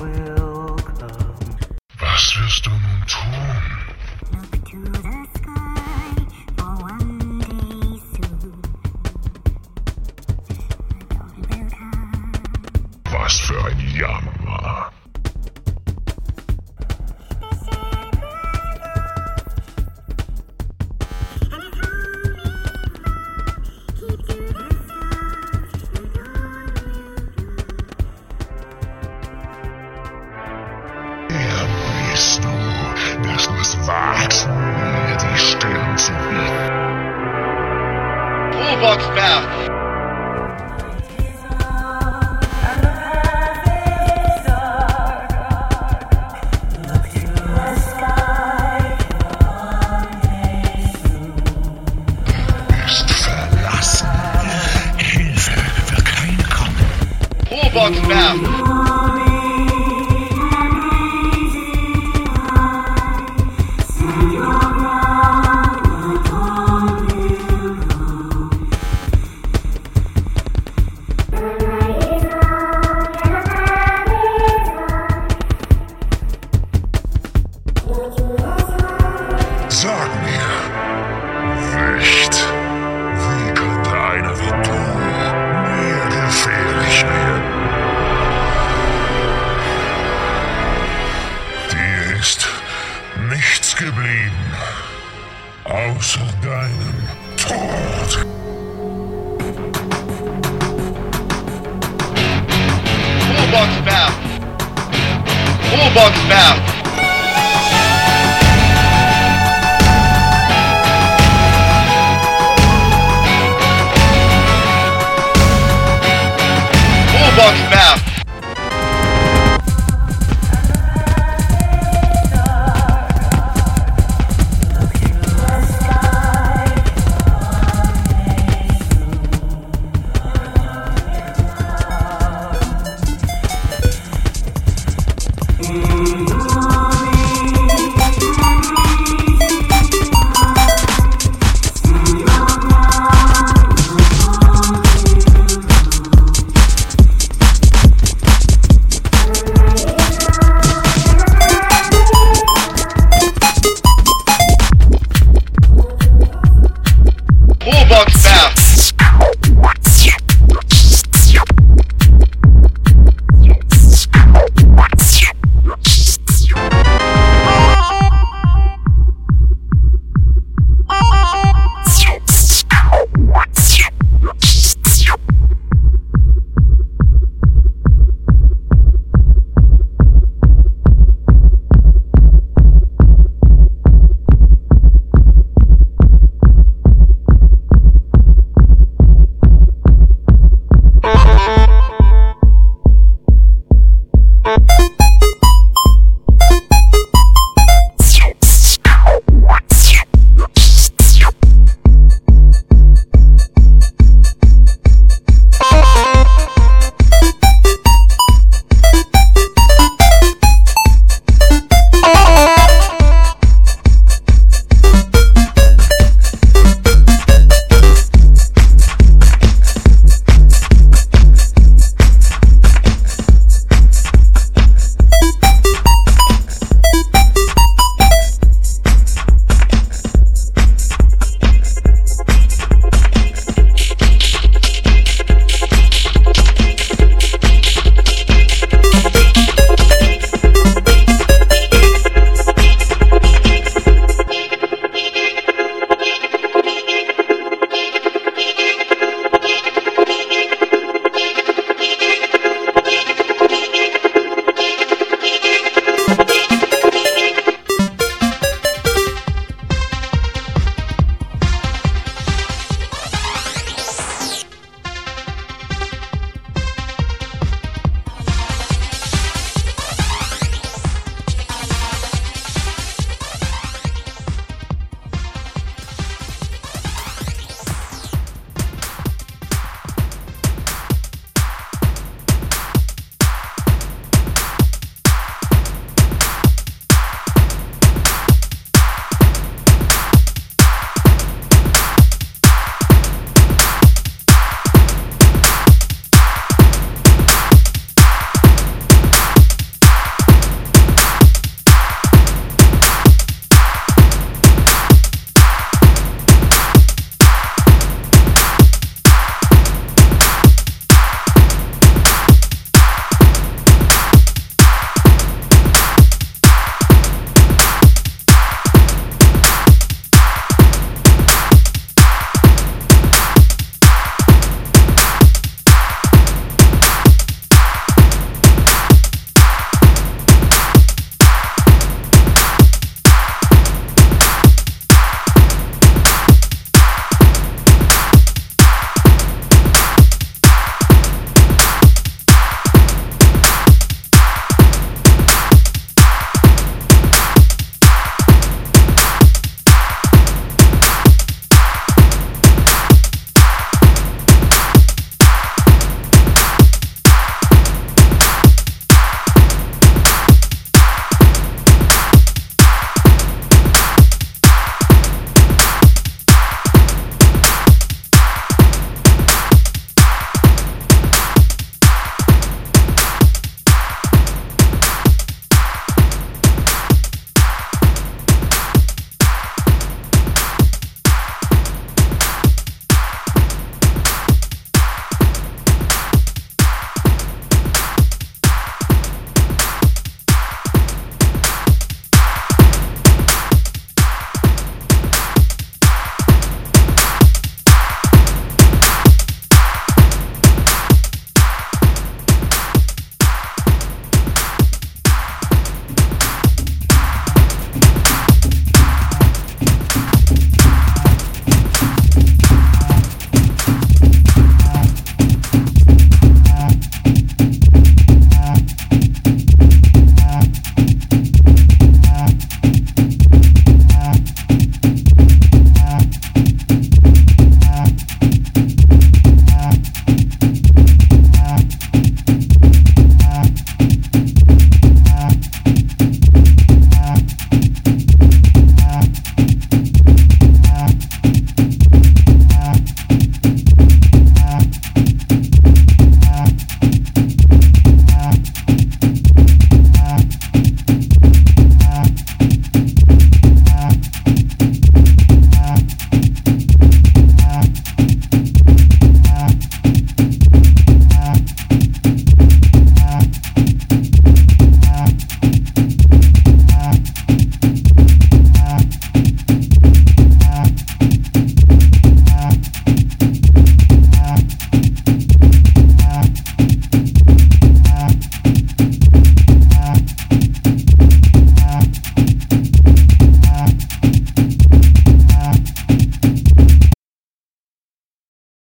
will come. Was wirst du nun tun? For Was für ein Jahr Robotsberg. Sag Robotsberg. Robotsberg. Bullbucks.